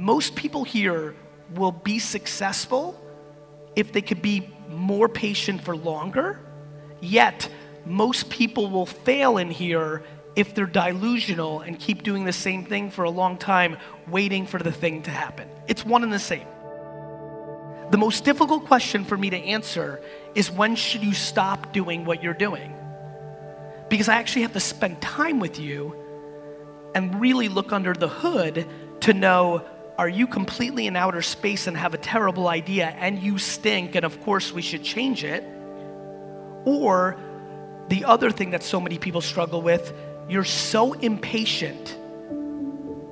most people here will be successful if they could be more patient for longer, yet, most people will fail in here if they're delusional and keep doing the same thing for a long time, waiting for the thing to happen. It's one and the same. The most difficult question for me to answer is when should you stop doing what you're doing? Because I actually have to spend time with you and really look under the hood to know are you completely in outer space and have a terrible idea and you stink and of course we should change it? Or the other thing that so many people struggle with, you're so impatient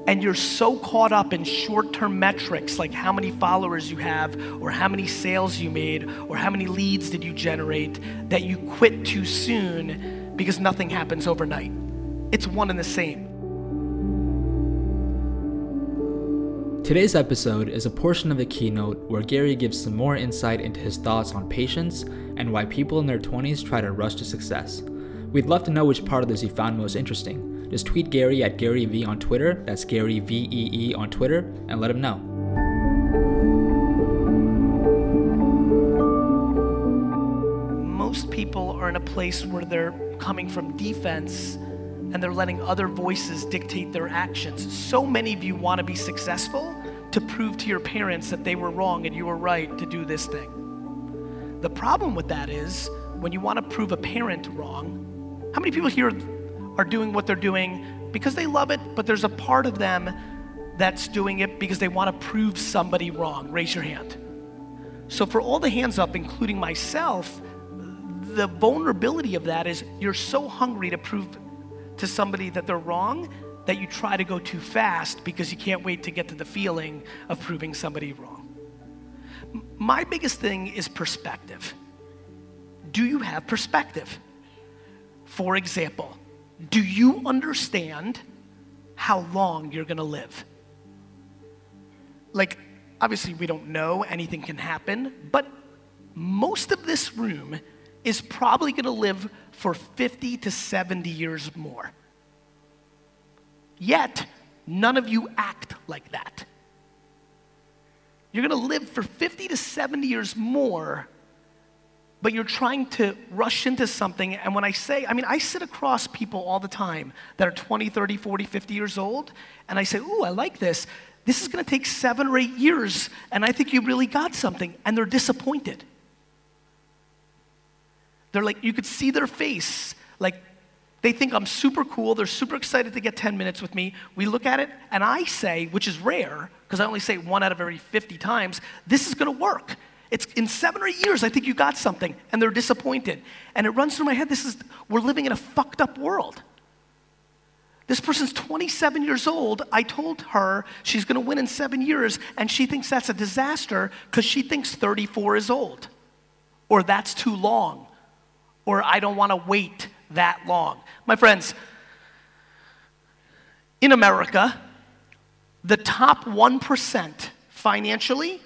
and you're so caught up in short term metrics like how many followers you have, or how many sales you made, or how many leads did you generate, that you quit too soon because nothing happens overnight. It's one and the same. Today's episode is a portion of the keynote where Gary gives some more insight into his thoughts on patience and why people in their 20s try to rush to success. We'd love to know which part of this you found most interesting. Just tweet Gary at GaryVee on Twitter, that's Gary V E E on Twitter, and let him know. Most people are in a place where they're coming from defense and they're letting other voices dictate their actions. So many of you want to be successful to prove to your parents that they were wrong and you were right to do this thing. The problem with that is when you want to prove a parent wrong, how many people here are doing what they're doing because they love it, but there's a part of them that's doing it because they want to prove somebody wrong? Raise your hand. So, for all the hands up, including myself, the vulnerability of that is you're so hungry to prove to somebody that they're wrong that you try to go too fast because you can't wait to get to the feeling of proving somebody wrong. My biggest thing is perspective. Do you have perspective? For example, do you understand how long you're gonna live? Like, obviously, we don't know, anything can happen, but most of this room is probably gonna live for 50 to 70 years more. Yet, none of you act like that. You're gonna live for 50 to 70 years more, but you're trying to rush into something. And when I say, I mean, I sit across people all the time that are 20, 30, 40, 50 years old, and I say, Ooh, I like this. This is gonna take seven or eight years, and I think you really got something. And they're disappointed. They're like, you could see their face. Like, they think I'm super cool. They're super excited to get 10 minutes with me. We look at it, and I say, which is rare, because I only say one out of every 50 times, this is gonna work. It's in seven or eight years, I think you got something, and they're disappointed. And it runs through my head, this is, we're living in a fucked up world. This person's 27 years old. I told her she's gonna win in seven years, and she thinks that's a disaster because she thinks 34 is old, or that's too long or I don't want to wait that long. My friends, in America, the top 1% financially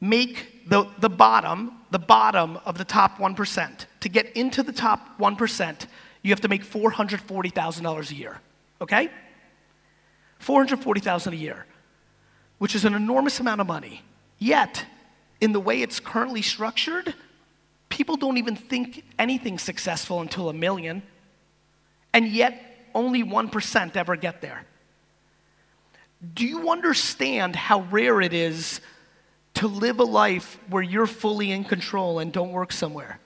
make the, the bottom, the bottom of the top 1%. To get into the top 1%, you have to make $440,000 a year, okay? 440,000 a year, which is an enormous amount of money. Yet, in the way it's currently structured, people don't even think anything successful until a million, and yet only 1% ever get there. Do you understand how rare it is to live a life where you're fully in control and don't work somewhere?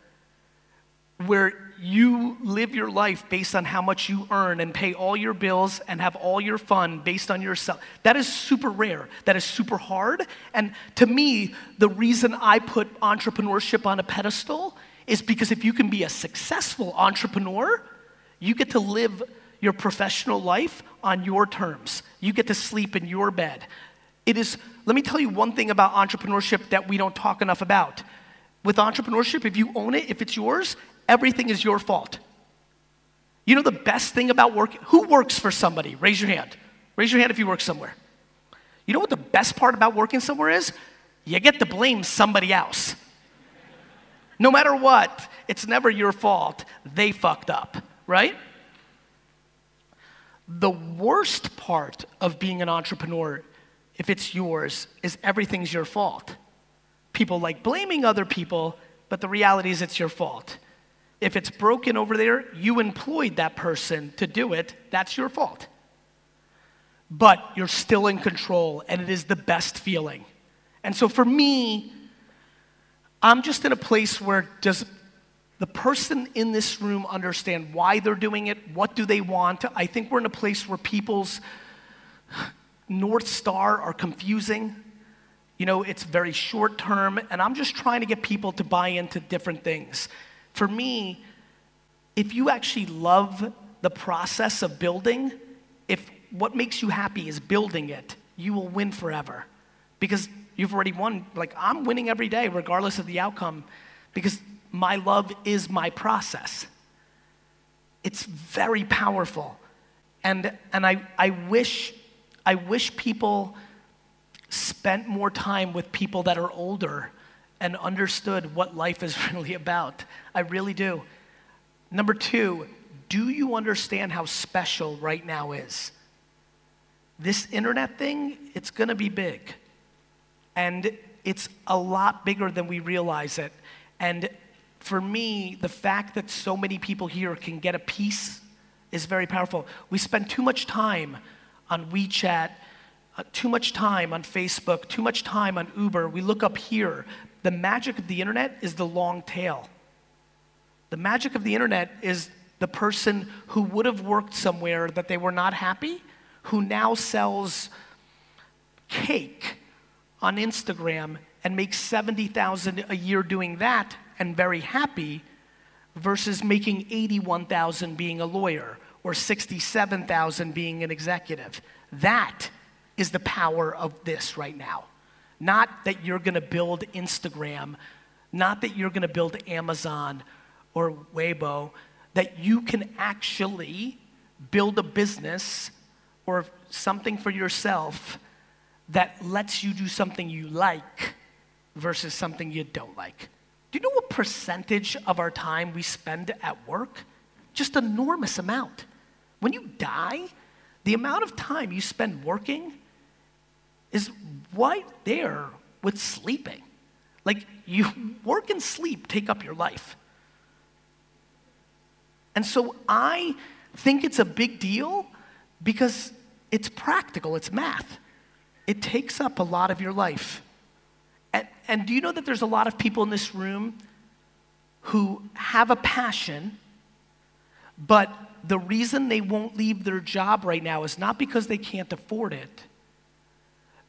Where you live your life based on how much you earn and pay all your bills and have all your fun based on yourself. That is super rare. That is super hard. And to me, the reason I put entrepreneurship on a pedestal is because if you can be a successful entrepreneur, you get to live your professional life on your terms. You get to sleep in your bed. It is, let me tell you one thing about entrepreneurship that we don't talk enough about. With entrepreneurship, if you own it, if it's yours, everything is your fault. You know the best thing about work? Who works for somebody? Raise your hand. Raise your hand if you work somewhere. You know what the best part about working somewhere is? You get to blame somebody else. No matter what, it's never your fault. They fucked up, right? The worst part of being an entrepreneur if it's yours, is everything's your fault. People like blaming other people, but the reality is it's your fault. If it's broken over there, you employed that person to do it, that's your fault. But you're still in control, and it is the best feeling. And so for me, I'm just in a place where does the person in this room understand why they're doing it? What do they want? I think we're in a place where people's North Star are confusing. You know, it's very short term, and I'm just trying to get people to buy into different things. For me, if you actually love the process of building, if what makes you happy is building it, you will win forever. Because you've already won. Like, I'm winning every day, regardless of the outcome, because my love is my process. It's very powerful. And, and I, I, wish, I wish people spent more time with people that are older and understood what life is really about. I really do. Number two, do you understand how special right now is? This internet thing, it's gonna be big. And it's a lot bigger than we realize it. And for me, the fact that so many people here can get a piece is very powerful. We spend too much time on WeChat, uh, too much time on Facebook, too much time on Uber. We look up here. The magic of the internet is the long tail. The magic of the internet is the person who would have worked somewhere that they were not happy, who now sells cake on Instagram and makes 70,000 a year doing that and very happy versus making 81,000 being a lawyer or 67,000 being an executive. That is the power of this right now. Not that you're going to build Instagram, not that you're going to build Amazon or Weibo, that you can actually build a business or something for yourself that lets you do something you like versus something you don't like. Do you know what percentage of our time we spend at work? Just enormous amount. When you die, the amount of time you spend working is right there with sleeping. Like you work and sleep take up your life. And so I think it's a big deal because it's practical, it's math. It takes up a lot of your life. And, and do you know that there's a lot of people in this room who have a passion, but the reason they won't leave their job right now is not because they can't afford it,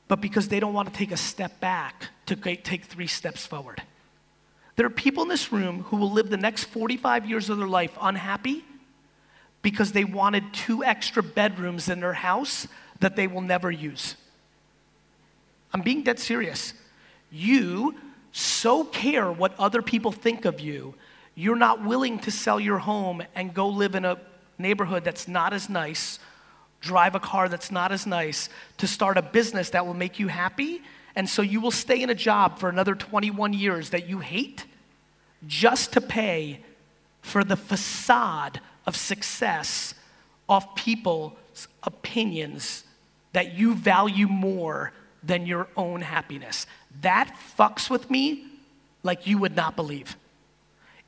but because they don't want to take a step back to take three steps forward. There are people in this room who will live the next 45 years of their life unhappy because they wanted two extra bedrooms in their house that they will never use. I'm being dead serious. You so care what other people think of you, you're not willing to sell your home and go live in a neighborhood that's not as nice, drive a car that's not as nice, to start a business that will make you happy. And so you will stay in a job for another 21 years that you hate just to pay for the facade of success of people's opinions that you value more than your own happiness. That fucks with me like you would not believe.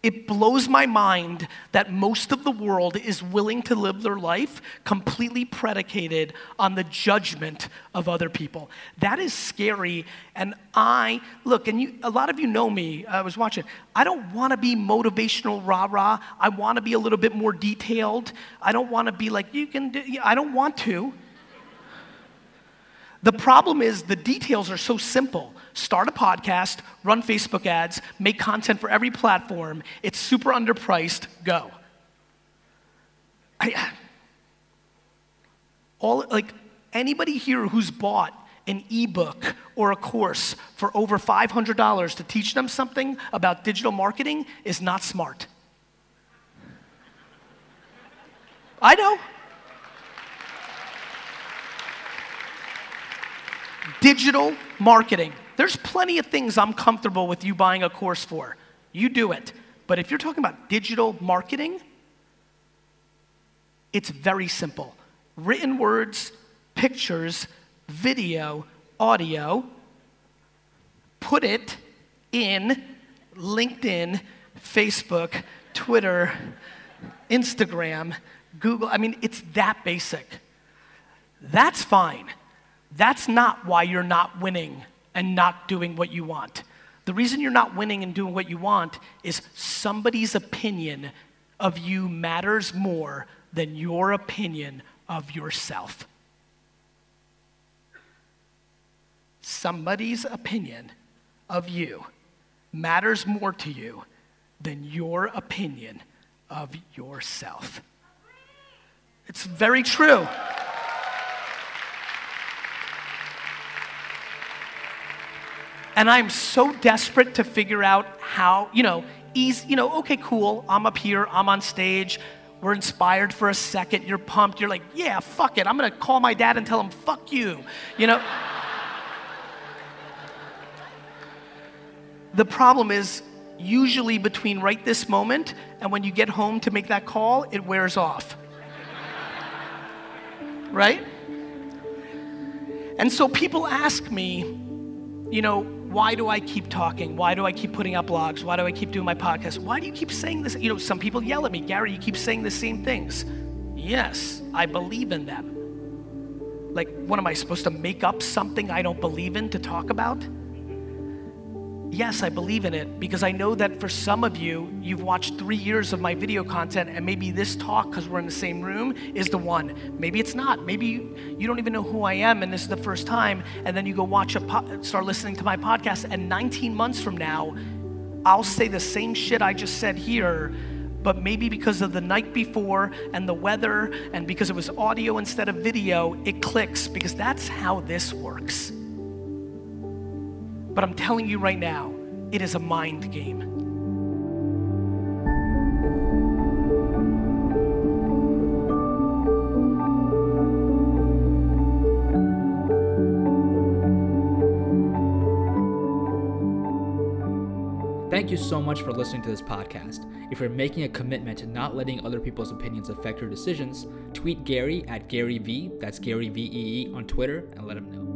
It blows my mind that most of the world is willing to live their life completely predicated on the judgment of other people. That is scary. And I, look, and you, a lot of you know me, I was watching, I don't wanna be motivational rah rah. I wanna be a little bit more detailed. I don't wanna be like, you can do, I don't want to. The problem is the details are so simple. Start a podcast, run Facebook ads, make content for every platform. It's super underpriced. Go. I, all like anybody here who's bought an ebook or a course for over $500 to teach them something about digital marketing is not smart. I know. digital marketing. There's plenty of things I'm comfortable with you buying a course for. You do it. But if you're talking about digital marketing, it's very simple. Written words, pictures, video, audio, put it in LinkedIn, Facebook, Twitter, Instagram, Google. I mean, it's that basic. That's fine. That's not why you're not winning and not doing what you want. The reason you're not winning and doing what you want is somebody's opinion of you matters more than your opinion of yourself. Somebody's opinion of you matters more to you than your opinion of yourself. It's very true. And I'm so desperate to figure out how, you know, easy, you know, okay, cool, I'm up here, I'm on stage, we're inspired for a second, you're pumped, you're like, yeah, fuck it, I'm gonna call my dad and tell him, fuck you, you know? the problem is, usually between right this moment and when you get home to make that call, it wears off. right? And so people ask me, you know, why do I keep talking? Why do I keep putting out blogs? Why do I keep doing my podcast? Why do you keep saying this? You know, some people yell at me, Gary, you keep saying the same things. Yes, I believe in them. Like, what am I supposed to make up something I don't believe in to talk about? Yes, I believe in it because I know that for some of you, you've watched three years of my video content, and maybe this talk, because we're in the same room, is the one. Maybe it's not. Maybe you, you don't even know who I am, and this is the first time, and then you go watch a po- start listening to my podcast, and 19 months from now, I'll say the same shit I just said here. But maybe because of the night before and the weather, and because it was audio instead of video, it clicks because that's how this works. But I'm telling you right now, it is a mind game. Thank you so much for listening to this podcast. If you're making a commitment to not letting other people's opinions affect your decisions, tweet Gary at GaryVee, that's Gary V E E on Twitter, and let him know.